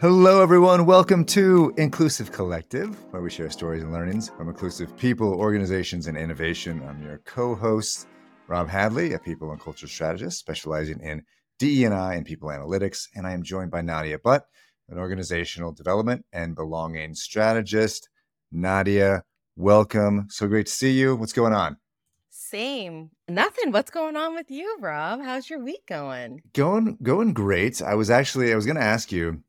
Hello, everyone. Welcome to Inclusive Collective, where we share stories and learnings from inclusive people, organizations, and innovation. I'm your co-host, Rob Hadley, a people and culture strategist specializing in DE&I and people analytics, and I am joined by Nadia Butt, an organizational development and belonging strategist. Nadia, welcome. So great to see you. What's going on? Same. Nothing. What's going on with you, Rob? How's your week going? Going going great. I was actually I was going to ask you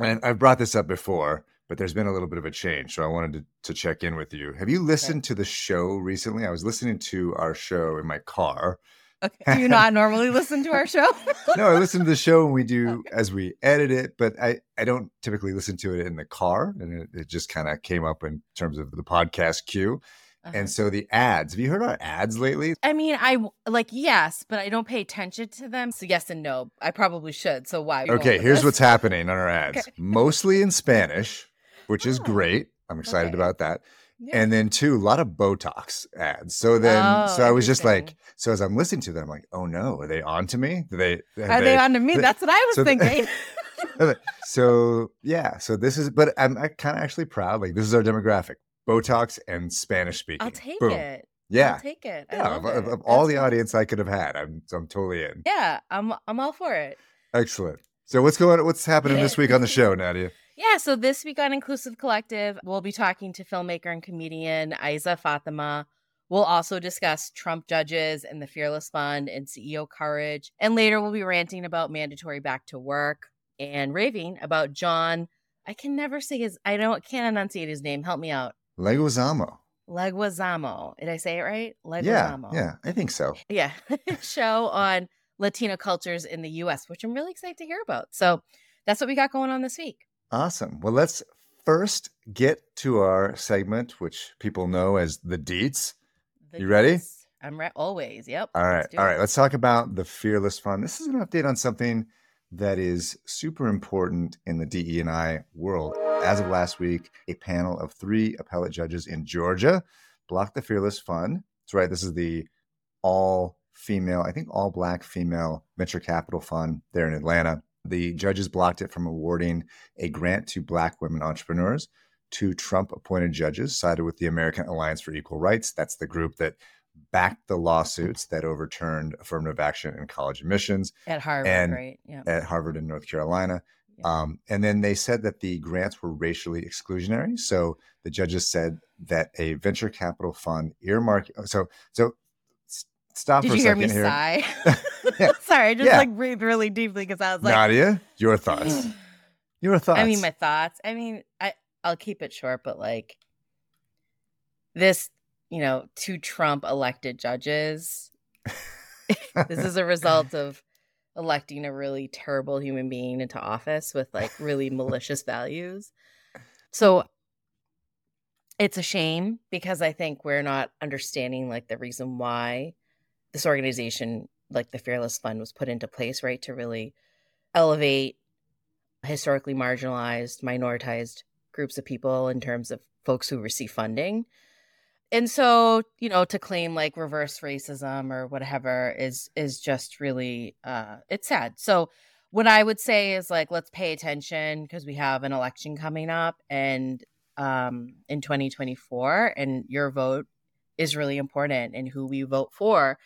and I've brought this up before, but there's been a little bit of a change. So I wanted to, to check in with you. Have you listened okay. to the show recently? I was listening to our show in my car. Okay. Do you not normally listen to our show? no, I listen to the show when we do okay. as we edit it, but I, I don't typically listen to it in the car. And it, it just kind of came up in terms of the podcast queue. Uh-huh. And so the ads, have you heard our ads lately? I mean, I like, yes, but I don't pay attention to them. So, yes and no. I probably should. So, why? Okay, here's this? what's happening on our ads okay. mostly in Spanish, which is oh, great. I'm excited okay. about that. Yeah. And then two, a lot of Botox ads. So then, oh, so I was just like, so as I'm listening to them, I'm like, oh no, are they on to me? Do they are they, they on to me? That's what I was so thinking. so yeah, so this is, but I'm kind of actually proud. Like this is our demographic. Botox and Spanish speaking. I'll take Boom. it. Yeah, I'll take it. yeah, of, of, of all the audience I could have had, I'm I'm totally in. Yeah, I'm I'm all for it. Excellent. So what's going? What's happening this week on the show, Nadia? Yeah, so this week on Inclusive Collective, we'll be talking to filmmaker and comedian Aizzah Fatima. We'll also discuss Trump judges and the Fearless Fund and CEO courage. And later, we'll be ranting about mandatory back to work and raving about John. I can never say his. I don't can't enunciate his name. Help me out. Leguizamo. Leguizamo. Did I say it right? Leguizamo. Yeah, yeah, I think so. Yeah, show on Latino cultures in the U.S., which I'm really excited to hear about. So that's what we got going on this week. Awesome. Well, let's first get to our segment, which people know as the Deets. The you ready? I'm ready. Always. Yep. All right. All right. Let's talk about the Fearless Fund. This is an update on something that is super important in the DE&I world. As of last week, a panel of three appellate judges in Georgia blocked the Fearless Fund. That's right. This is the all female, I think all black female venture capital fund there in Atlanta. The judges blocked it from awarding a grant to black women entrepreneurs. Two Trump appointed judges sided with the American Alliance for Equal Rights. That's the group that backed the lawsuits that overturned affirmative action in college admissions at Harvard, and right? Yeah. At Harvard in North Carolina. Yeah. Um, and then they said that the grants were racially exclusionary. So the judges said that a venture capital fund earmark. So so stop Did for a second here. Did you hear me sigh? Sorry, I just yeah. like breathed really deeply because I was like, Nadia, your thoughts. your thoughts. I mean, my thoughts. I mean, I I'll keep it short, but like this you know, two Trump elected judges. this is a result of electing a really terrible human being into office with like really malicious values. So it's a shame because I think we're not understanding like the reason why this organization, like the Fearless Fund, was put into place, right? To really elevate historically marginalized, minoritized groups of people in terms of folks who receive funding and so you know to claim like reverse racism or whatever is is just really uh it's sad so what i would say is like let's pay attention because we have an election coming up and um in 2024 and your vote is really important and who we vote for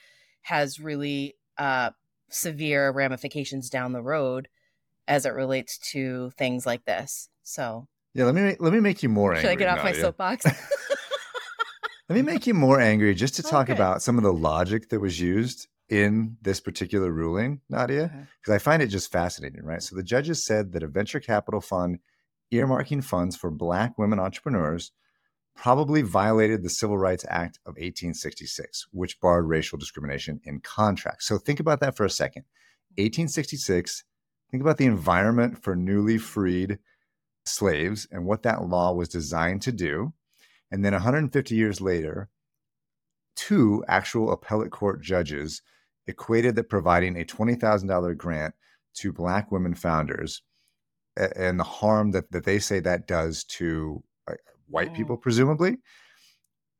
has really uh, severe ramifications down the road as it relates to things like this. So yeah, let me let me make you more Should angry. I get off my soapbox? Let me make you more angry just to oh, talk Okay. about some of the logic that was used in this particular ruling, Nadia, uh-huh. Okay. because I find it just fascinating, right? So the judges said that a venture capital fund earmarking funds for Black women entrepreneurs probably violated the Civil Rights Act of 1866, which barred racial discrimination in contracts. So think about that for a second. 1866, think about the environment for newly freed slaves and what that law was designed to do. And then 150 years later, two actual appellate court judges equated that providing a $20,000 grant to Black women founders and the harm that, that they say that does to uh, white Mm. people, presumably,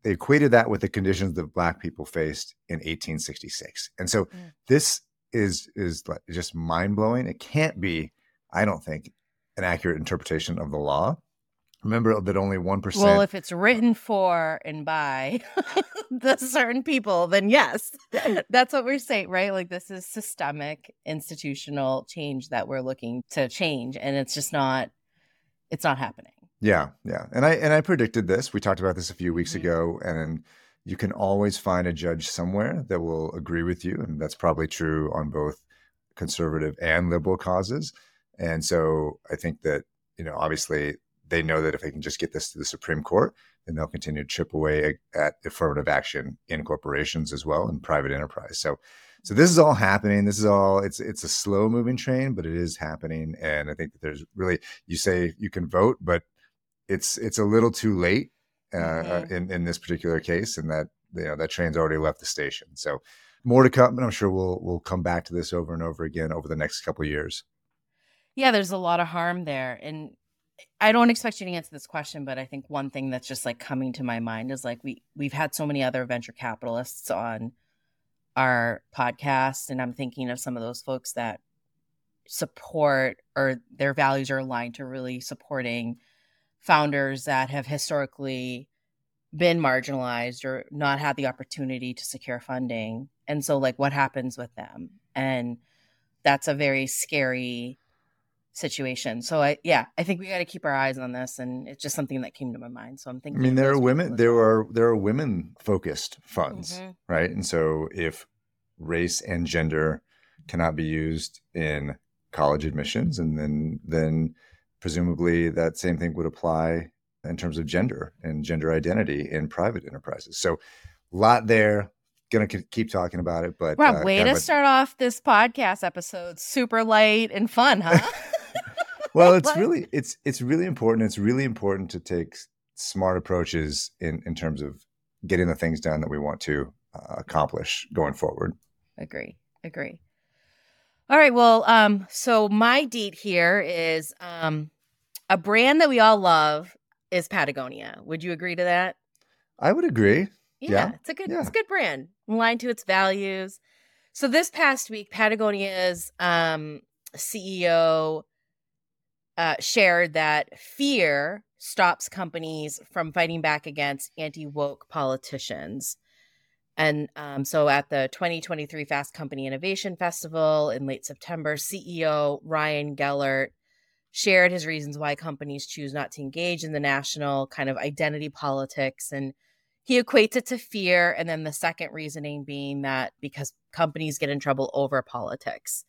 they equated that with the conditions that Black people faced in 1866. And so Mm. this is is just mind blowing. It can't be, I don't think, an accurate interpretation of the law. Remember that only one percent. well, if it's written for and by the certain people, then yes, that's what we're saying, right? Like this is systemic institutional change that we're looking to change, and it's just not, it's not happening. Yeah, yeah. And I and I predicted this. We talked about this a few weeks Mhm. ago and you can always find a judge somewhere that will agree with you and that's probably true on both conservative and liberal causes. And so I think that, you know, obviously they know that if they can just get this to the Supreme Court, then they'll continue to chip away at affirmative action in corporations as well and private enterprise. So so this is all happening. This is all it's it's a slow moving train, but it is happening. And I think that there's really you say you can vote, but it's it's a little too late uh, uh, Mhm. in in this particular case, and that you know that train's already left the station. So more to come, but I'm sure we'll we'll come back to this over and over again over the next couple of years. Yeah, there's a lot of harm there. And I don't expect you to answer this question, but I think one thing that's just like coming to my mind is like we we've had so many other venture capitalists on our podcast and I'm thinking of some of those folks that support or their values are aligned to really supporting founders that have historically been marginalized or not had the opportunity to secure funding. And so like what happens with them? And that's a very scary situation. So I yeah, I think we got to keep our eyes on this and it's just something that came to my mind. So I'm thinking I mean, there are women there are there are women focused funds, Mhm. right? And so if race and gender cannot be used in college admissions, and then then presumably that same thing would apply in terms of gender and gender identity in private enterprises. So a lot there. Gonna keep talking about it, but Rob, uh, way to start off this podcast episode super light and fun, huh? well it's really it's it's really important it's really important to take smart approaches in in terms of getting the things done that we want to uh, accomplish going forward agree. Agree. All right. Well, um, so my deed here is um a brand that we all love is Patagonia. Would you agree to that? i would agree Yeah, Yeah, it's a good yeah. it's a good brand, aligned to its values. So this past week, Patagonia's um, CEO uh, shared that fear stops companies from fighting back against anti woke politicians. And um, so at the 2023 Fast Company Innovation Festival in late September, CEO Ryan Gellert shared his reasons why companies choose not to engage in the national kind of identity politics. And he equates it to fear. And then the second reasoning being that because companies get in trouble over politics.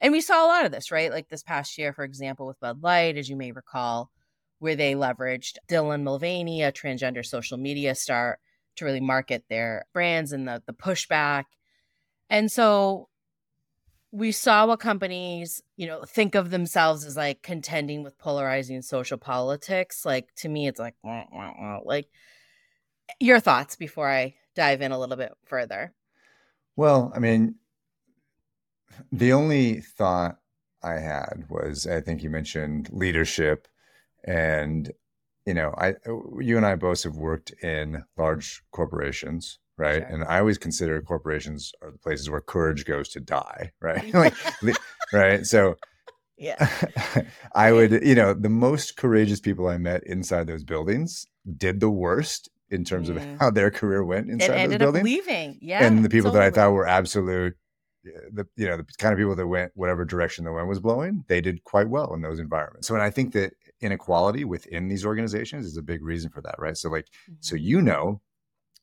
And we saw a lot of this, right? Like this past year, for example, with Bud Light, as you may recall, where they leveraged Dylan Mulvaney, a transgender social media star, to really market their brands and the, the pushback. And so we saw what companies, you know, think of themselves as like contending with polarizing social politics. Like to me, it's like, wah, wah, wah. like your thoughts before I dive in a little bit further. well i mean the only thought i had was i think you mentioned leadership and you know i you and i both have worked in large corporations right Sure. and i always consider corporations are the places where courage goes to die right like right so Yeah. I would, you know, the most courageous people I met inside those buildings did the worst in terms Mm. of how their career went It inside those ended up buildings. leaving. Yeah. and the people that I thought were absolute, the you know the kind of people that went whatever direction the wind was blowing, they did quite well in those environments. So, and I think that inequality within these organizations is a big reason for that, right? So, like, so Mhm. you know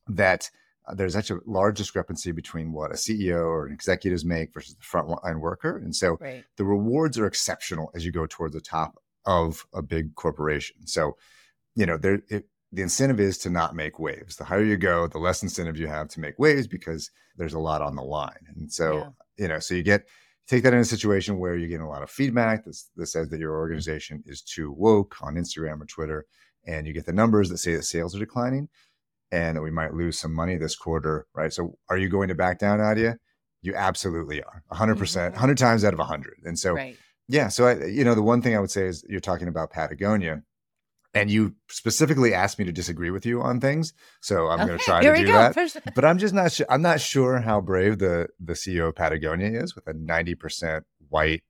that uh, there's such a large discrepancy between what a CEO or an executives make versus the frontline worker, and so Right. the rewards are exceptional as you go towards the top of a big corporation. So, you know, there it, the incentive is to not make waves. The higher you go, the less incentive you have to make waves because there's a lot on the line. And so, Yeah. you know, so you get take that in a situation where you're getting a lot of feedback that, that says that your organization is too woke on Instagram or Twitter, and you get the numbers that say that sales are declining and that we might lose some money this quarter, right? So, are you going to back down, Nadia? You absolutely are, 100%, percent Mhm. 100 times out of 100. And so, right. yeah. So I, you know, the one thing I would say is you're talking about Patagonia, and you specifically asked me to disagree with you on things. So I'm going to try to do go. that. Push- But I'm just not sure. I'm not sure how brave the the CEO of Patagonia is with a 90% white,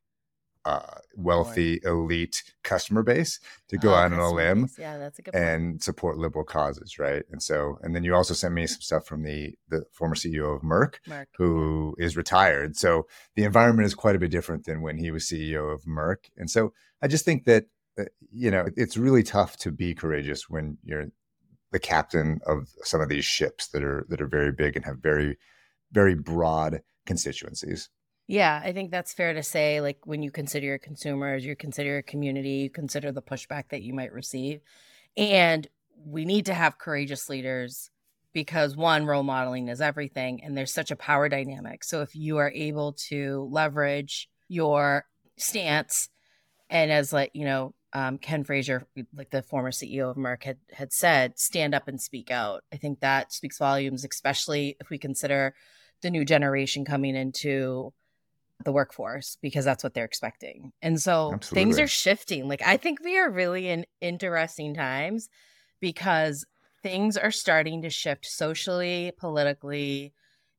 uh, wealthy, elite customer base to go Oh, out on a limb. Yeah, that's a good point. and support liberal causes, right? And so, and then you also sent me some stuff from the the former CEO of Merck, Mark. who is retired. So the environment is quite a bit different than when he was CEO of Merck. And so I just think that, Uh, you know, it's really tough to be courageous when you're the captain of some of these ships that are that are very big and have very very broad constituencies. Yeah, I think that's fair to say. Like when you consider your consumers, you consider your community, you consider the pushback that you might receive. And we need to have courageous leaders because one, role modeling is everything. And there's such a power dynamic. So if you are able to leverage your stance, and as like, you know, um, Ken Frazier, like the former CEO of Merck, had, had said, stand up and speak out. I think that speaks volumes, especially if we consider the new generation coming into the workforce because that's what they're expecting. And so things are shifting. Like I think we are really in interesting times because things are starting to shift socially, politically,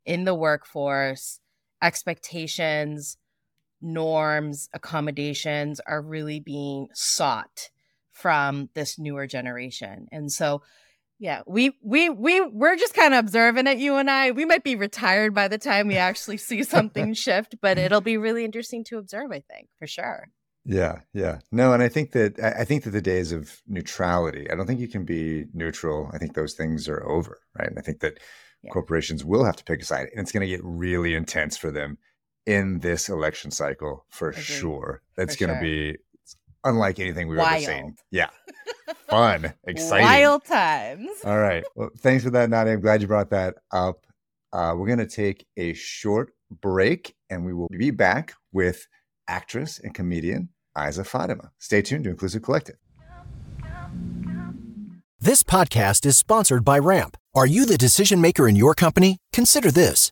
in the workforce. Expectations, norms, accommodations are really being sought from this newer generation. And so yeah, we we we we're just kind of observing it. You and I, we might be retired by the time we actually see something shift, but it'll be really interesting to observe. I think for sure. Yeah, yeah. No, and I think that I think that the days of neutrality, I don't think you can be neutral. I think those things are over, right? And I think that Yeah. corporations will have to pick a side, and it's going to get really intense for them in this election cycle for Agreed. sure. It's For going to sure. be unlike anything we've ever seen. Yeah, fun, exciting. Wild times. All right. Well, thanks for that, Nadia. I'm glad you brought that up. Uh, we're going to take a short break and we will be back with actress and comedian Aizzah Fatima. Stay tuned to Inclusive Collective. This podcast is sponsored by Ramp. Are you the decision maker in your company? Consider this.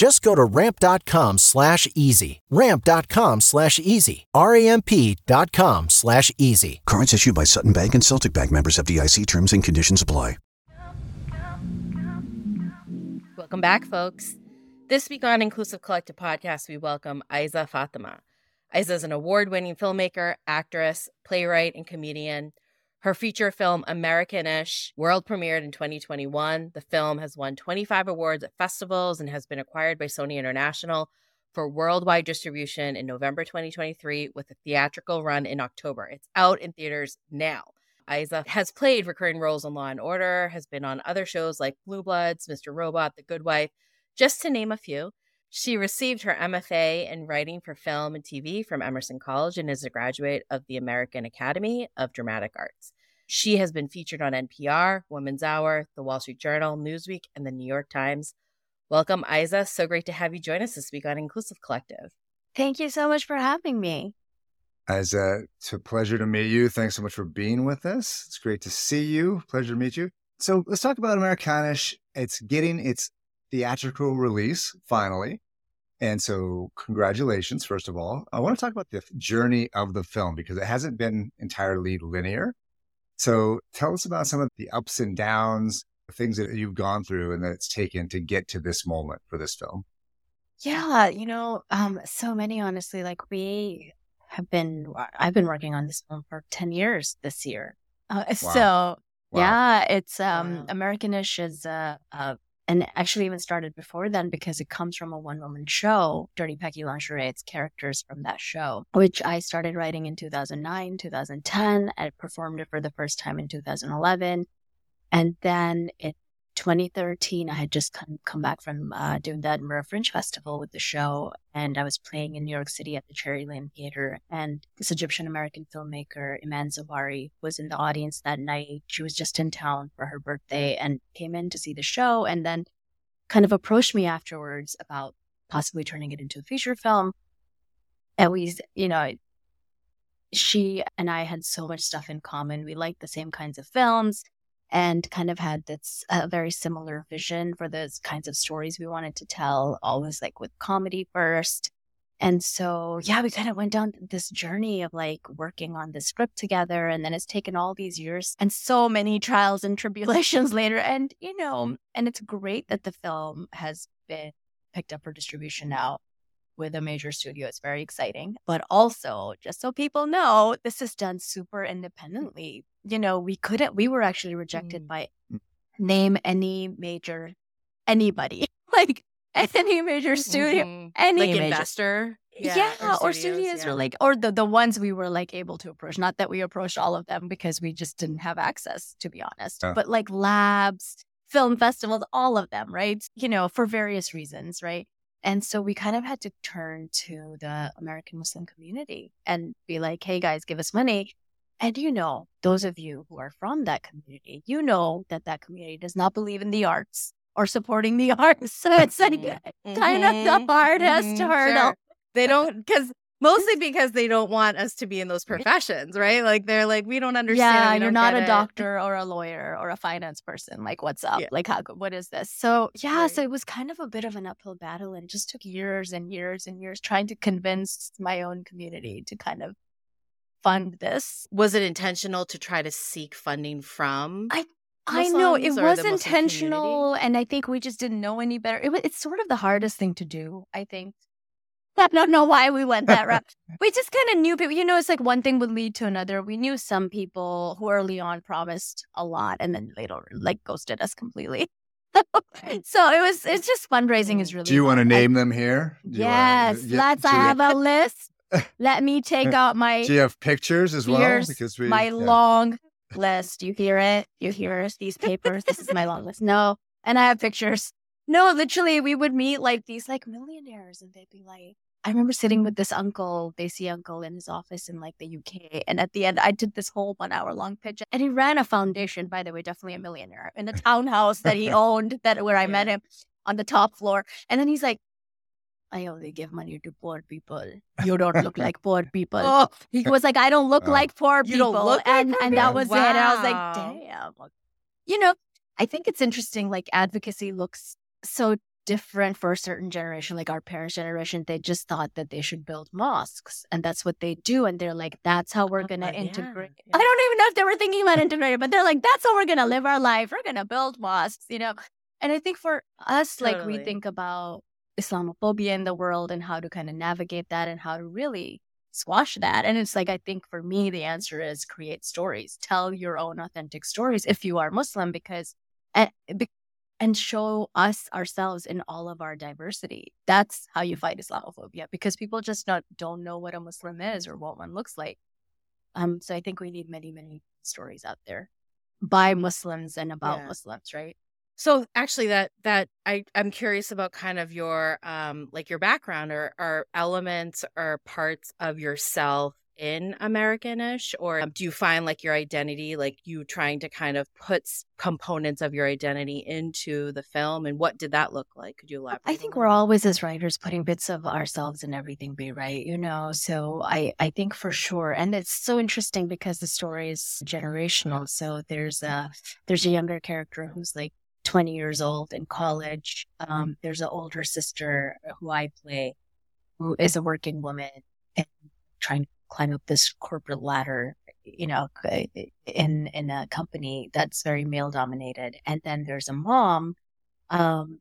Just go to ramp.com slash easy. Ramp.com slash easy. R-A-M-P dot com slash easy. Cards issued by Sutton Bank and Celtic Bank members FDIC terms and conditions apply. Welcome back, folks. This week on Inclusive Collective Podcast, we welcome Aizzah Fatima. Aizzah is an award winning filmmaker, actress, playwright, and comedian. Her feature film, Americanish, world premiered in 2021. The film has won 25 awards at festivals and has been acquired by Sony International for worldwide distribution in November 2023 with a theatrical run in October. It's out in theaters now. Aizzah has played recurring roles on Law and Order, has been on other shows like Blue Bloods, Mr. Robot, The Good Wife, just to name a few. She received her MFA in writing for film and TV from Emerson College and is a graduate of the American Academy of Dramatic Arts. She has been featured on NPR, Women's Hour, The Wall Street Journal, Newsweek, and The New York Times. Welcome, Aizzah. So great to have you join us this week on Inclusive Collective. Thank you so much for having me. Aizzah, it's a pleasure to meet you. Thanks so much for being with us. It's great to see you. Pleasure to meet you. So let's talk about Americanish. It's getting its theatrical release finally. And so, congratulations, first of all. I want to talk about the journey of the film because it hasn't been entirely linear. So, tell us about some of the ups and downs, the things that you've gone through and that it's taken to get to this moment for this film. Yeah, you know, um, so many honestly. Like we have been, I've been working on this film for ten years this year. Uh, wow. So wow. yeah, it's um, wow. Americanish is a, a and actually even started before then because it comes from a one woman show, Dirty Paki Lingerie. It's characters from that show, which I started writing in 2009, 2010. I performed it for the first time in 2011. And then in 2013, I had just come, come back from uh, doing the Edinburgh Fringe Festival with the show, and I was playing in New York City at the Cherry Lane Theater. And this Egyptian American filmmaker, Iman Zawahry, was in the audience that night. She was just in town for her birthday and came in to see the show, and then kind of approached me afterwards about possibly turning it into a feature film. And we, you know, she and I had so much stuff in common. We liked the same kinds of films and kind of had this uh, very similar vision for those kinds of stories we wanted to tell, always like with comedy first. And so, yeah, we kind of went down this journey of like working on the script together. And then it's taken all these years and so many trials and tribulations later. And, you know, and it's great that the film has been picked up for distribution now with a major studio. It's very exciting. But also, just so people know, this is done super independently. You know, we couldn't, we were actually rejected mm. by mm. name any major, anybody, like any major studio, mm-hmm. any like major. investor. Yeah, yeah or, studios, or studios yeah. or like or the the ones we were like able to approach not that we approached all of them because we just didn't have access to be honest but like labs film festivals all of them right you know for various reasons right and so we kind of had to turn to the American Muslim community and be like, hey guys, give us money. And you know, those of you who are from that community, you know that that community does not believe in the arts or supporting the arts. So it's like mm-hmm. kind of the mm-hmm. hardest mm-hmm. hurdle. Sure. They don't, because Mostly because they don't want us to be in those professions, right? Like they're like, we don't understand. Yeah, you're not a it. doctor or a lawyer or a finance person. Like, what's up? Yeah. Like, how? What is this? So yeah, right. so it was kind of a bit of an uphill battle, and just took years and years and years trying to convince my own community to kind of fund this. Was it intentional to try to seek funding from? I I know it was intentional, and I think we just didn't know any better. It was, it's sort of the hardest thing to do, I think, I don't know why we went that route. we just kind of knew people. You know, it's like one thing would lead to another. We knew some people who early on promised a lot and then later like ghosted us completely. so it was. It's just fundraising is really. Do you want to name them here? yes, wanna, yeah, let's. I have a list. Let me take out my. Do you have pictures as well? Because we my yeah. long list. You hear it? You hear these papers? this is my long list. No, and I have pictures. No, literally, we would meet like these like millionaires, and they'd be like, I remember sitting with this uncle, Desi uncle, in his office in like the UK. And at the end, I did this whole one hour long pitch. And he ran a foundation, by the way, definitely a millionaire, in a townhouse that he owned, that where I yeah. met him on the top floor. And then he's like, I only give money to poor people. You don't look like poor people. oh. He was like, I don't look oh. like poor people. Like and and that was wow. it. And I was like, damn. You know, I think it's interesting. Like advocacy looks so different for a certain generation, like our parents' generation. They just thought that they should build mosques, and that's what they do. And they're like, "That's how we're gonna uh, integrate." Yeah, yeah. I don't even know if they were thinking about integrating, but they're like, "That's how we're gonna live our life. We're gonna build mosques," you know. And I think for us, totally. like we think about Islamophobia in the world and how to kind of navigate that and how to really squash that. And it's like, I think for me, the answer is create stories, tell your own authentic stories if you are Muslim, because eh, and show us ourselves in all of our diversity. That's how you fight Islamophobia because people just not, don't know what a Muslim is or what one looks like. Um, so I think we need many, many stories out there by Muslims and about yeah. Muslims, right? So actually that that I I'm curious about kind of your um like your background or or elements or parts of yourself in Americanish, or um, do you find like your identity, like you trying to kind of put components of your identity into the film? And what did that look like? Could you elaborate? I think we're always as writers putting bits of ourselves in everything be right, you know. So I I think for sure, and it's so interesting because the story is generational. So there's a there's a younger character who's like 20 years old in college. Um, there's an older sister who I play who is a working woman and trying to climb up this corporate ladder, you know, uh, in in a company that's very male dominated. And then there's a mom um,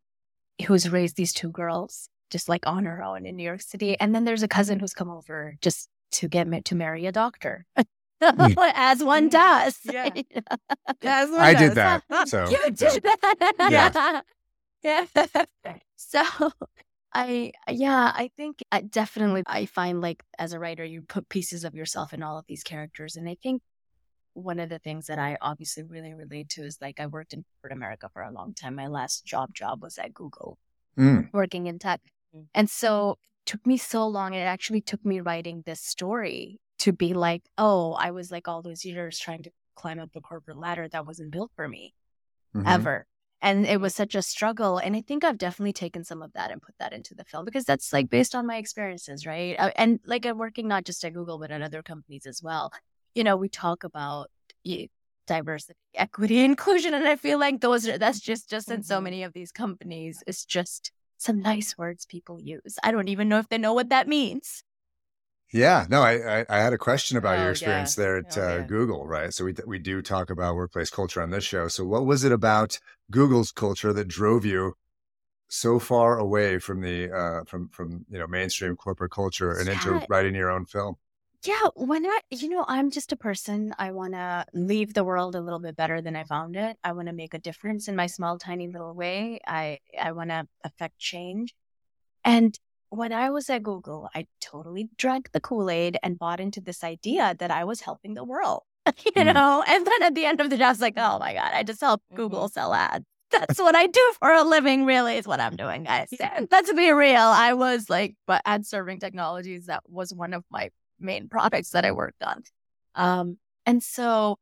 who's raised these two girls just like on her own in New York City. And then there's a cousin who's come over just to get me to marry a doctor. Hmm. as one mm. does. Yeah. as one I does. did that. So you did that. Yeah. yeah. so I yeah, I think I definitely I find like as a writer you put pieces of yourself in all of these characters and I think one of the things that I obviously really relate to is like I worked in corporate America for a long time. My last job job was at Google, mm. working in tech. Mm. And so it took me so long. It actually took me writing this story to be like, oh, I was like all those years trying to climb up the corporate ladder that wasn't built for me mm-hmm. ever. And it was such a struggle. And I think I've definitely taken some of that and put that into the film because that's like based on my experiences, right? Uh, and like I'm working not just at Google, but at other companies as well. You know, we talk about diversity, equity, inclusion. And I feel like those are, that's just, just in so mm-hmm. many of these companies. It's just some nice words people use. I don't even know if they know what that means. Yeah, no, I, I, I had a question about oh, your experience yeah. there at oh, uh, yeah. Google, right? So we we do talk about workplace culture on this show. So what was it about Google's culture that drove you so far away from the uh, from from you know mainstream corporate culture and yeah. into writing your own film? Yeah, when I you know I'm just a person. I want to leave the world a little bit better than I found it. I want to make a difference in my small, tiny little way. I I want to affect change, and when I was at Google, I totally drank the Kool Aid and bought into this idea that I was helping the world, you mm. know? And then at the end of the day, I was like, oh my God, I just help Google mm-hmm. sell ads. That's what I do for a living, really, is what I'm doing, guys. And let's be real. I was like, but ad serving technologies, that was one of my main products that I worked on. Um, and so,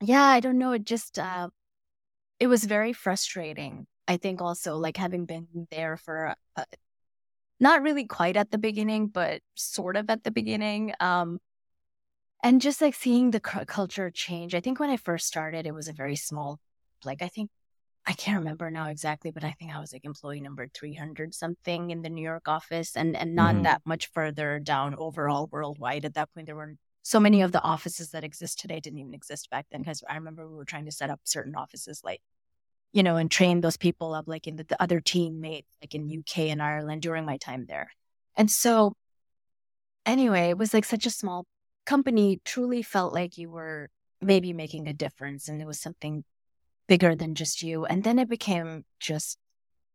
yeah, I don't know. It just, uh, it was very frustrating. I think also like having been there for a, not really quite at the beginning, but sort of at the beginning. Um, and just like seeing the c- culture change. I think when I first started, it was a very small, like I think I can't remember now exactly, but I think I was like employee number 300 something in the New York office and, and not mm. that much further down overall worldwide. At that point, there were so many of the offices that exist today didn't even exist back then. Cause I remember we were trying to set up certain offices like you know, and train those people up like in the, the other teammates, like in UK and Ireland during my time there. And so, anyway, it was like such a small company, truly felt like you were maybe making a difference and it was something bigger than just you. And then it became just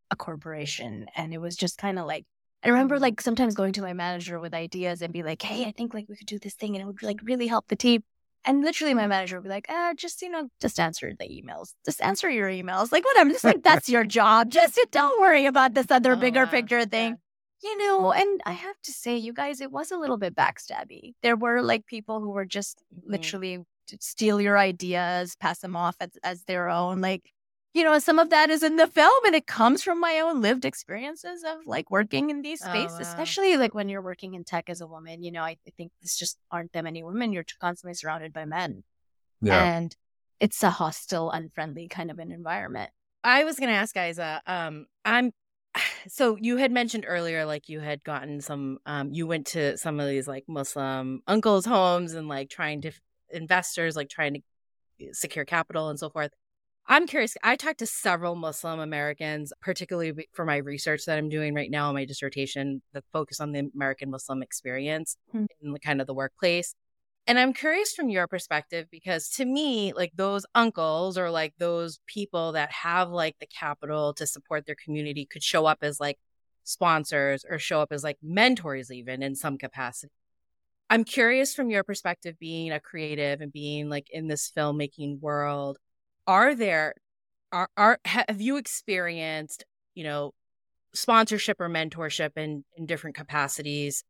a corporation. And it was just kind of like, I remember mm. like sometimes going to my manager with ideas and be like, hey, I think like we could do this thing and it would like really help the team. And literally, my manager would be like, ah, just, you know, just answer the emails. Just answer your emails. Like, what? I'm just like, that's your job. Just don't worry about this other oh, bigger wow. picture thing. Yeah. You know, and I have to say, you guys, it was a little bit backstabby. There were like people who were just mm-hmm. literally steal your ideas, pass them off as, as their own. Like, you know, some of that is in the film and it comes from my own lived experiences of like working in these spaces, oh, wow. especially like when you're working in tech as a woman. You know, I, I think this just aren't that many women. You're constantly surrounded by men. Yeah. And it's a hostile, unfriendly kind of an environment. I was going to ask Aizzah, um, I'm so you had mentioned earlier like you had gotten some um you went to some of these like muslim uncles homes and like trying to investors like trying to eh, secure capital and so forth I'm curious. I talked to several Muslim Americans, particularly for my research that I'm doing right now, in my dissertation that focus on the American Muslim experience hmm. in the kind of the workplace. And I'm curious from your perspective because to me, like those uncles or like those people that have like the capital to support their community could show up as like sponsors or show up as like mentors, even in some capacity. I'm curious from your perspective, being a creative and being like in this filmmaking world, are there are are have you experienced you know sponsorship or mentorship in in different capacities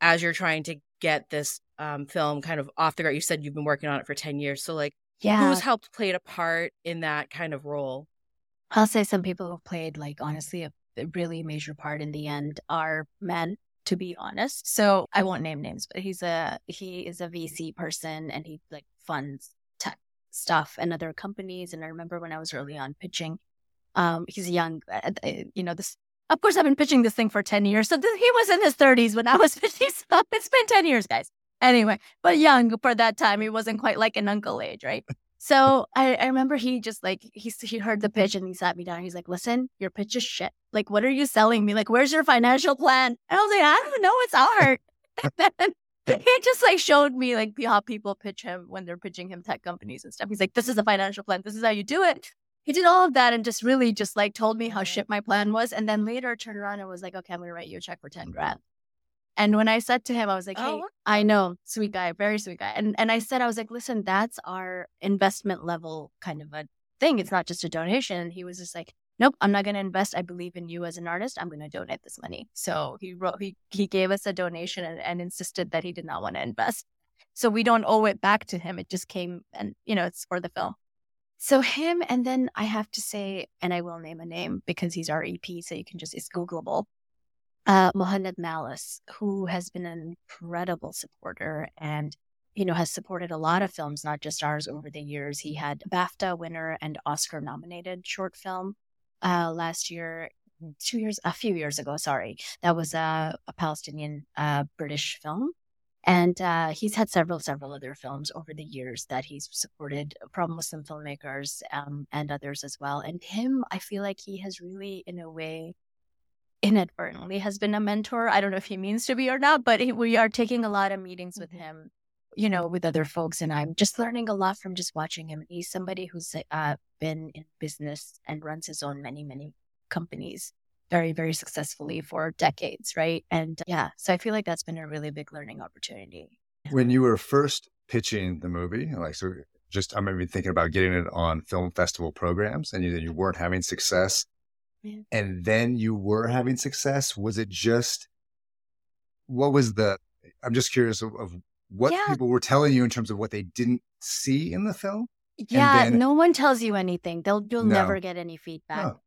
as you're trying to get this um, film kind of off the ground? You said you've been working on it for 10 years. So, like, yeah. who's helped played a part in that kind of role? I'll say some people who played, like, honestly, a, really major part in the end are men to be honest. So I won't name names, but he's a he is a VC person and he like funds stuff and other companies. And I remember when I was early on pitching, um, he's young, uh, uh, you know, this. Of course, I've been pitching this thing for ten years. So th- he was in his thirties when I was pitching stuff. It's been ten years, guys. Anyway, but young for that time, he wasn't quite like an uncle age, right? So I, I remember he just like he he heard the pitch and he sat me down. He's like, "Listen, your pitch is shit. Like, what are you selling me? Like, where's your financial plan?" And I was like, "I don't know. It's art." he just like showed me like how people pitch him when they're pitching him tech companies and stuff. He's like, "This is a financial plan. This is how you do it." He did all of that and just really just like told me how mm-hmm. shit my plan was, and then later turned around and was like, "Okay, I'm gonna write you a check for ten grand." And when I said to him, I was like, oh, "Hey, oh. I know, sweet guy, very sweet guy." And and I said, I was like, "Listen, that's our investment level kind of a thing. It's not just a donation." And he was just like, "Nope, I'm not going to invest. I believe in you as an artist. I'm going to donate this money." So he wrote, he he gave us a donation and, and insisted that he did not want to invest. So we don't owe it back to him. It just came, and you know, it's for the film. So him, and then I have to say, and I will name a name because he's our EP, so you can just it's Googleable uh, Mohamed Malis, who has been an incredible supporter and you know has supported a lot of films, not just ours, over the years. He had BAFTA winner and Oscar nominated short film uh, last year, two years, a few years ago. Sorry, that was a, a Palestinian uh, British film. And uh, he's had several, several other films over the years that he's supported from Muslim filmmakers um, and others as well. And him, I feel like he has really, in a way, inadvertently has been a mentor. I don't know if he means to be or not, but he, we are taking a lot of meetings with mm-hmm. him, you know, with other folks. And I'm just learning a lot from just watching him. He's somebody who's uh, been in business and runs his own many, many companies very, very successfully for decades, right? And yeah, so I feel like that's been a really big learning opportunity. When you were first pitching the movie, like, so just I'm maybe thinking about getting it on film festival programs and you, you weren't having success yeah. and then you were having success? Was it just what was the? I'm just curious of, of what yeah. people were telling you in terms of what they didn't see in the film. Yeah, then, no one tells you anything. They'll you'll no. never get any feedback. No.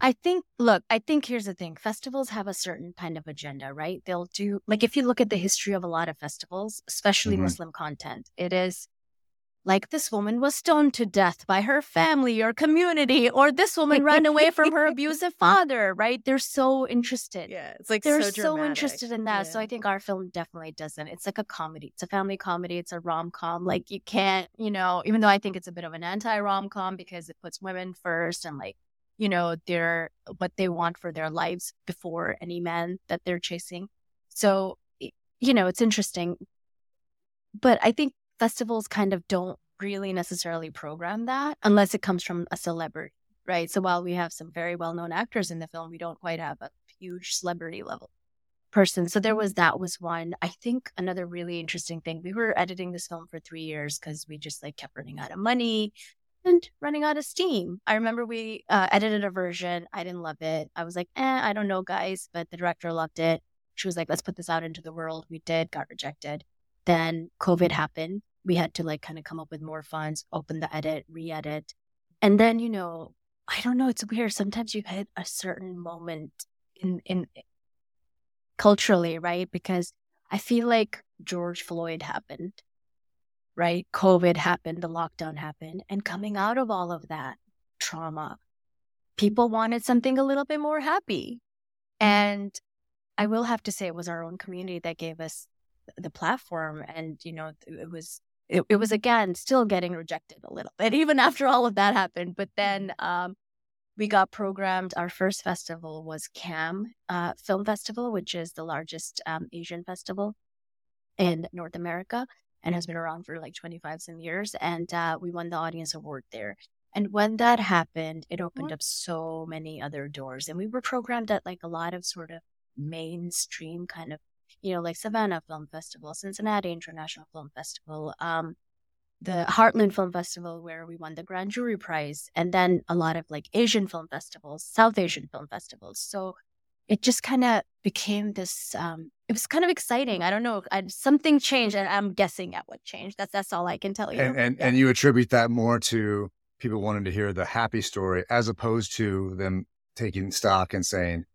I think look, I think here's the thing. Festivals have a certain kind of agenda, right? They'll do like if you look at the history of a lot of festivals, especially mm-hmm. Muslim content, it is like this woman was stoned to death by her family or community, or this woman ran away from her abusive father, right? They're so interested. Yeah, it's like they're so, so interested in that. Yeah. So I think our film definitely doesn't. It's like a comedy. It's a family comedy. It's a rom com. Like you can't, you know, even though I think it's a bit of an anti rom com because it puts women first and like, you know, they're what they want for their lives before any man that they're chasing. So, you know, it's interesting. But I think festivals kind of don't really necessarily program that unless it comes from a celebrity, right? So while we have some very well known actors in the film, we don't quite have a huge celebrity level person. So there was that was one. I think another really interesting thing. We were editing this film for three years because we just like kept running out of money and running out of steam. I remember we uh, edited a version. I didn't love it. I was like, eh, I don't know, guys. But the director loved it. She was like, let's put this out into the world. We did, got rejected. Then COVID happened. We had to like kind of come up with more funds, open the edit, re edit. And then, you know, I don't know, it's weird. Sometimes you hit a certain moment in, in culturally, right? Because I feel like George Floyd happened, right? COVID happened, the lockdown happened. And coming out of all of that trauma, people wanted something a little bit more happy. Mm-hmm. And I will have to say it was our own community that gave us the platform and you know it was it, it was again still getting rejected a little bit even after all of that happened but then mm-hmm. um we got programmed our first festival was CAAM uh, film festival which is the largest um, asian festival in north america and has been around for like 25 some years and uh, we won the audience award there and when that happened it opened up so many other doors and we were programmed at like a lot of sort of mainstream kind of you know, like Savannah Film Festival, Cincinnati International Film Festival, um, the Heartland Film Festival, where we won the Grand Jury Prize, and then a lot of like Asian film festivals, South Asian film festivals. So it just kind of became this um, it was kind of exciting. I don't know. I, something changed, and I'm guessing at what changed. That's that's all I can tell you. And and, yeah. and you attribute that more to people wanting to hear the happy story as opposed to them taking stock and saying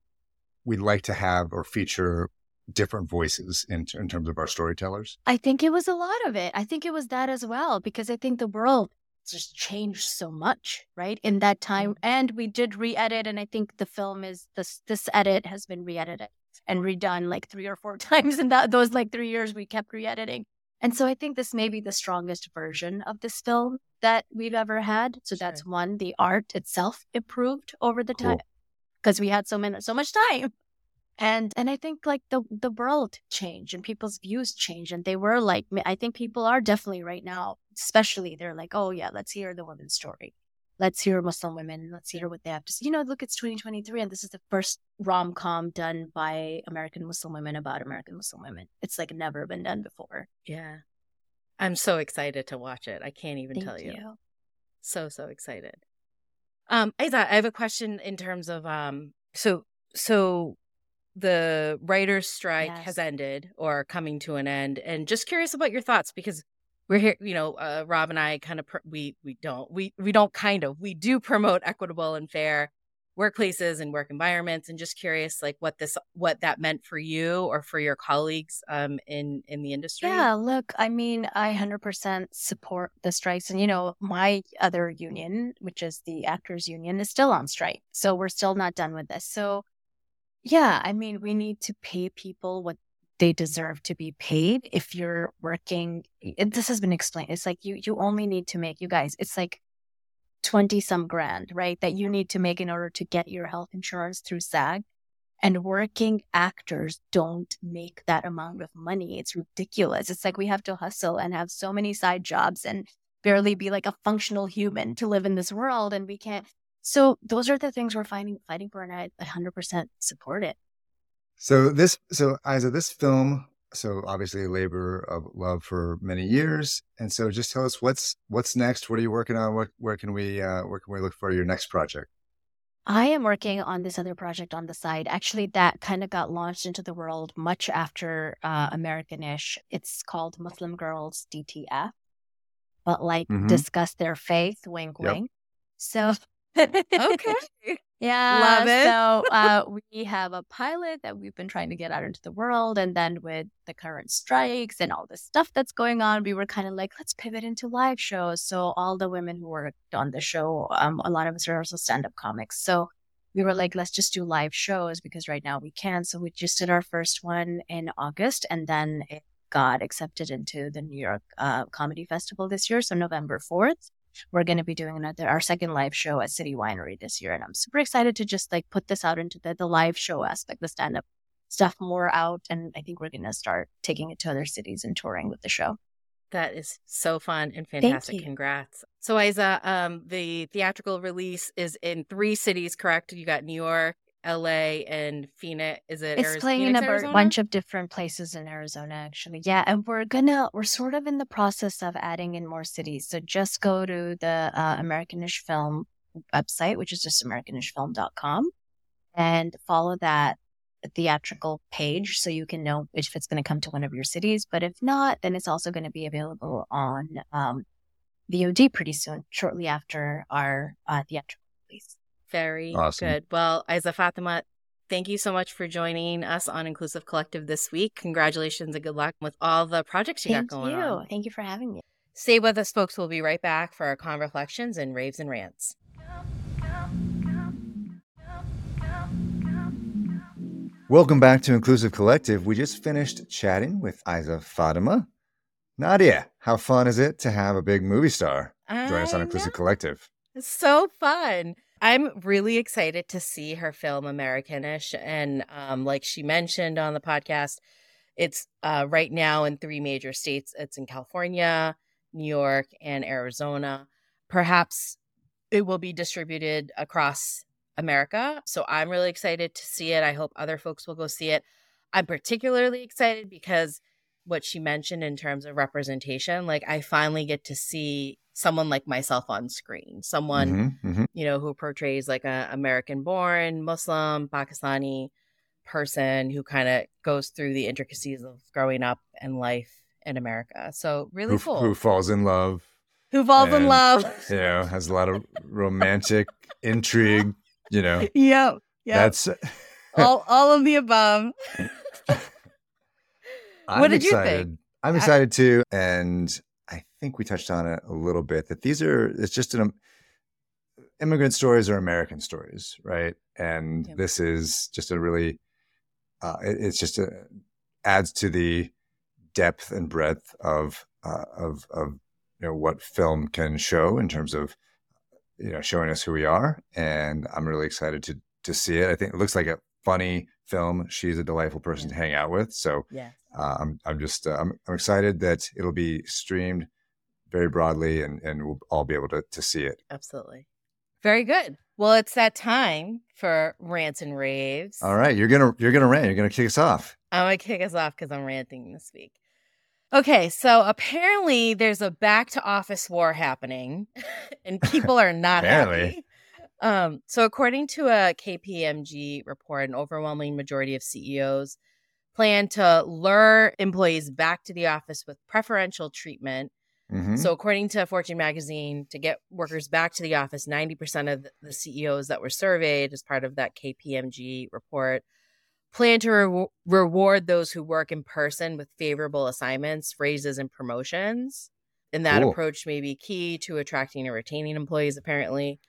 we'd like to have or feature different voices in, in terms of our storytellers? I think it was a lot of it. I think it was that as well, because I think the world just changed so much, right? In that time. Mm-hmm. And we did re edit, and I think the film is this this edit has been re edited and redone like three or four times in that those like three years we kept re-editing. And so I think this may be the strongest version of this film that we've ever had. So sure. that's one. The art itself improved over the cool. time because we had so many so much time. And and I think like the the world changed and people's views changed and they were like I think people are definitely right now, especially they're like, oh yeah, let's hear the women's story let's hear Muslim women, let's hear what they have to say. You know, look, it's 2023, and this is the first rom com done by American Muslim women about American Muslim women. It's like never been done before. Yeah. I'm so excited to watch it. I can't even Thank tell you. you. So, so excited. Um, Aizzah, I have a question in terms of um so so the writers strike yes. has ended or coming to an end and just curious about your thoughts because we're here you know uh, rob and i kind of pr- we we don't we we don't kind of we do promote equitable and fair workplaces and work environments and just curious like what this what that meant for you or for your colleagues um in in the industry yeah look i mean i 100% support the strikes and you know my other union which is the actors union is still on strike so we're still not done with this so yeah i mean we need to pay people what they deserve to be paid if you're working it, this has been explained it's like you you only need to make you guys it's like 20 some grand right that you need to make in order to get your health insurance through SAG and working actors don't make that amount of money it's ridiculous it's like we have to hustle and have so many side jobs and barely be like a functional human to live in this world and we can't so those are the things we're fighting fighting for and I 100% support it so this, so Aizzah, this film, so obviously a labor of love for many years, and so just tell us what's what's next. What are you working on? What where can we uh, where can we look for your next project? I am working on this other project on the side. Actually, that kind of got launched into the world much after uh, Americanish. It's called Muslim Girls DTF, but like mm-hmm. discuss their faith, wink, yep. wink. So okay. Yeah. Love it. So uh, we have a pilot that we've been trying to get out into the world. And then with the current strikes and all this stuff that's going on, we were kind of like, let's pivot into live shows. So all the women who worked on the show, um, a lot of us are also stand up comics. So we were like, let's just do live shows because right now we can. So we just did our first one in August and then it got accepted into the New York uh, Comedy Festival this year. So November 4th we're going to be doing another our second live show at City Winery this year, and I'm super excited to just like put this out into the the live show aspect, the stand up stuff more out, and I think we're going to start taking it to other cities and touring with the show. That is so fun and fantastic. Congrats. So, Aizzah, um, the theatrical release is in three cities, correct? You got New York, LA and Phoenix. Is it? It's Arizona, playing Phoenix, in a Arizona? bunch of different places in Arizona, actually. Yeah, and we're gonna we're sort of in the process of adding in more cities. So just go to the uh, Americanish Film website, which is just americanishfilm.com, and follow that theatrical page so you can know if it's going to come to one of your cities. But if not, then it's also going to be available on um, VOD pretty soon, shortly after our uh, theatrical release. Very awesome. good. Well, Aizzah Fatima, thank you so much for joining us on Inclusive Collective this week. Congratulations and good luck with all the projects you thank got going you. on. Thank you for having me. Stay with us, folks. We'll be right back for our con reflections and raves and rants. Welcome back to Inclusive Collective. We just finished chatting with Aizzah Fatima. Nadia, how fun is it to have a big movie star join us on Inclusive Collective? It's so fun. I'm really excited to see her film Americanish. And um, like she mentioned on the podcast, it's uh, right now in three major states. It's in California, New York, and Arizona. Perhaps it will be distributed across America. So I'm really excited to see it. I hope other folks will go see it. I'm particularly excited because what she mentioned in terms of representation, like I finally get to see someone like myself on screen, someone, mm-hmm, mm-hmm. you know, who portrays like an American born Muslim, Pakistani person who kind of goes through the intricacies of growing up and life in America. So really who, cool. Who falls in love. Who falls in and, love. You know, has a lot of romantic intrigue, you know. Yeah. Yeah. That's all all of the above. I'm what did excited. you think? I'm excited too. And I think we touched on it a little bit that these are, it's just an, immigrant stories are American stories, right? And this is just a really, uh, it- it's just a, adds to the depth and breadth of, uh, of, of, you know, what film can show in terms of, you know, showing us who we are. And I'm really excited to, to see it. I think it looks like a funny film. She's a delightful person to hang out with. So, Yeah. uh, I'm I'm just uh, I'm, I'm excited that it'll be streamed very broadly and and we'll all be able to to see it. Absolutely. Very good. Well, it's that time for rants and raves. All right, you're gonna you're gonna rant. You're gonna kick us off. I'm going to kick us off because I'm ranting this week. Okay, so apparently there's a back to office war happening and people are not happy. Um, so according to a KPMG report, an overwhelming majority of CEOs plan to lure employees back to the office with preferential treatment Mhm. So, according to Fortune magazine, to get workers back to the office, 90% of the CEOs that were surveyed as part of that KPMG report plan to re- reward those who work in person with favorable assignments, raises, and promotions. And that Cool. approach may be key to attracting and retaining employees, apparently,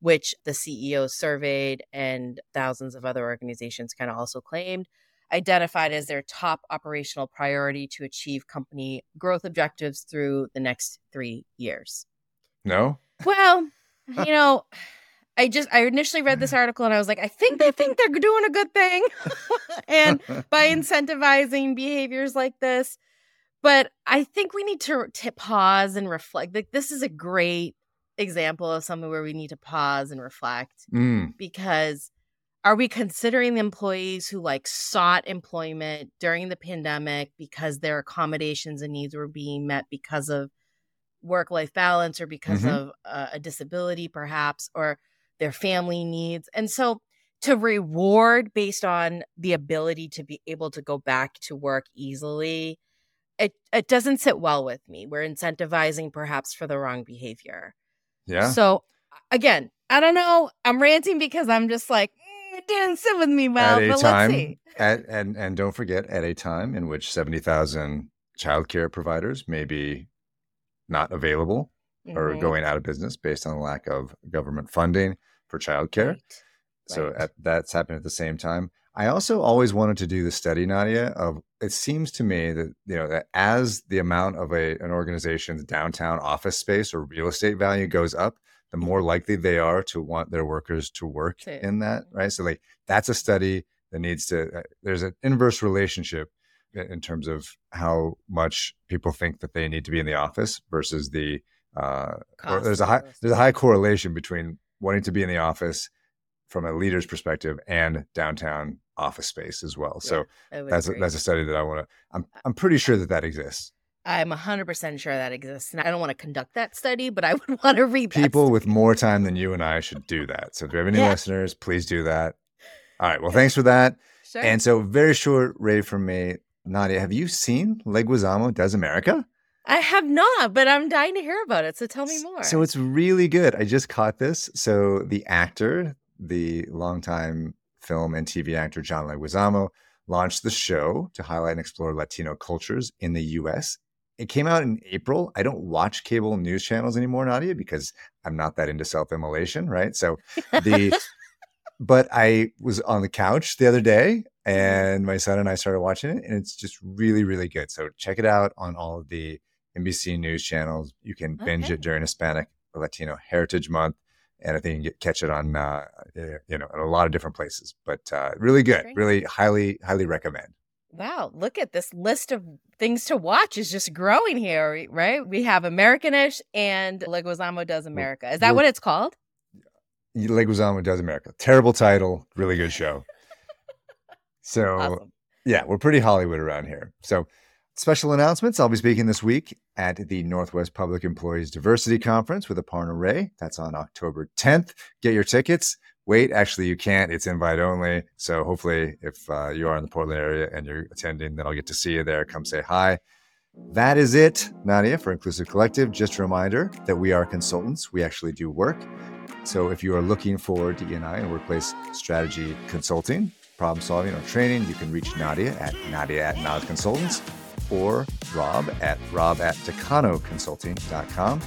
which the CEOs surveyed and thousands of other organizations kind of also claimed identified as their top operational priority to achieve company growth objectives through the next three years. no. Well, you know, I just I initially read this article and I was like, I think they think they're doing a good thing, and by incentivizing behaviors like this. But I think we need to, to pause and reflect. Like this is a great example of something where we need to pause and reflect Mm, because are we considering the employees who like sought employment during the pandemic because their accommodations and needs were being met because of work life balance or because Mhm. of uh, a disability perhaps or their family needs and so to reward based on the ability to be able to go back to work easily it it doesn't sit well with me we're incentivizing perhaps for the wrong behavior yeah. so again, I don't know. I'm ranting because I'm just like "Mm, it didn't sit with me well. at a but time, let's see. at, and and don't forget, at a time in which seventy thousand childcare providers may be not available or Mhm. going out of business based on the lack of government funding for childcare. Right. So Right. at, that's happened at the same time. I also always wanted to do the study, Nadia. Of it seems to me that you know that as the amount of a an organization's downtown office space or real estate value goes up, the more likely they are to want their workers to work in that. Right. So like that's a study that needs to. Uh, there's an inverse relationship in terms of how much people think that they need to be in the office versus the. Uh, there's a high there's a high correlation between wanting to be in the office from a leader's perspective and downtown office space as well. So that's a, that's a study that I want to. I'm I'm pretty sure that that exists. I'm 100% sure that exists. And I don't want to conduct that study, but I would want to read People with more time than you and I should do that. So if you have any Yeah. listeners, please do that. All right. Well, thanks for that. Sure. And so very short rave from me, Nadia. Have you seen Leguizamo Does America? I have not, but I'm dying to hear about it. So tell me more. So it's really good. I just caught this. So the actor, the longtime film and TV actor John Leguizamo, launched the show to highlight and explore Latino cultures in the U.S. It came out in April. I don't watch cable news channels anymore, Nadia, because I'm not that into self-immolation, right? So the but I was on the couch the other day and my son and I started watching it and it's just really, really good. So check it out on all of the NBC news channels. You can binge Okay. it during Hispanic or Latino Heritage Month. And I think you can get, catch it on, uh, eh, you know, in a lot of different places, but uh, really good. Really highly, highly recommend. Wow, look at this list of things to watch is just growing here, right? We have Americanish and Leguizamo Does America. Is that what it's called? Leguizamo Does America. Terrible title, really good show. So Awesome. Yeah, we're pretty Hollywood around here. So, special announcements. I'll be speaking this week at the Northwest Public Employees Diversity Conference with Aparna Ray. That's on October 10th. Get your tickets. Wait. Actually, you can't. It's invite only. So hopefully, if uh, you are in the Portland area and you're attending, then I'll get to see you there. Come say hi. That is it, Nadia, for Inclusive Collective. Just a reminder that we are consultants. We actually do work. So if you are looking for DEI and workplace strategy consulting, problem solving, or training, you can reach Nadia at Nadia at Nod Consultants or Rob at rob at decanoconsulting.com.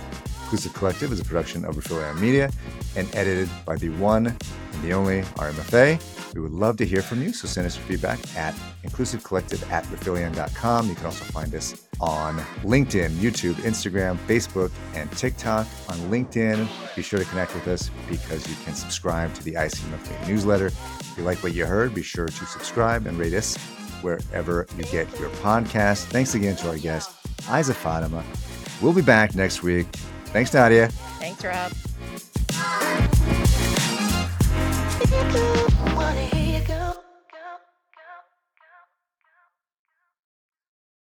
Inclusive Collective is a production of Rifelion Media and edited by the one and the only RMFA. We would love to hear from you, so send us your feedback at inclusivecollective at rifelion.com. You can also find us on LinkedIn, YouTube, Instagram, Facebook, and TikTok. On LinkedIn, be sure to connect with us because you can subscribe to the IC Monthly newsletter. If you like what you heard, be sure to subscribe and rate us wherever you get your podcast. Thanks again to our guest, Aizzah Fatima. We'll be back next week. Thanks, Nadia. Thanks, Rob. wanna hear you go.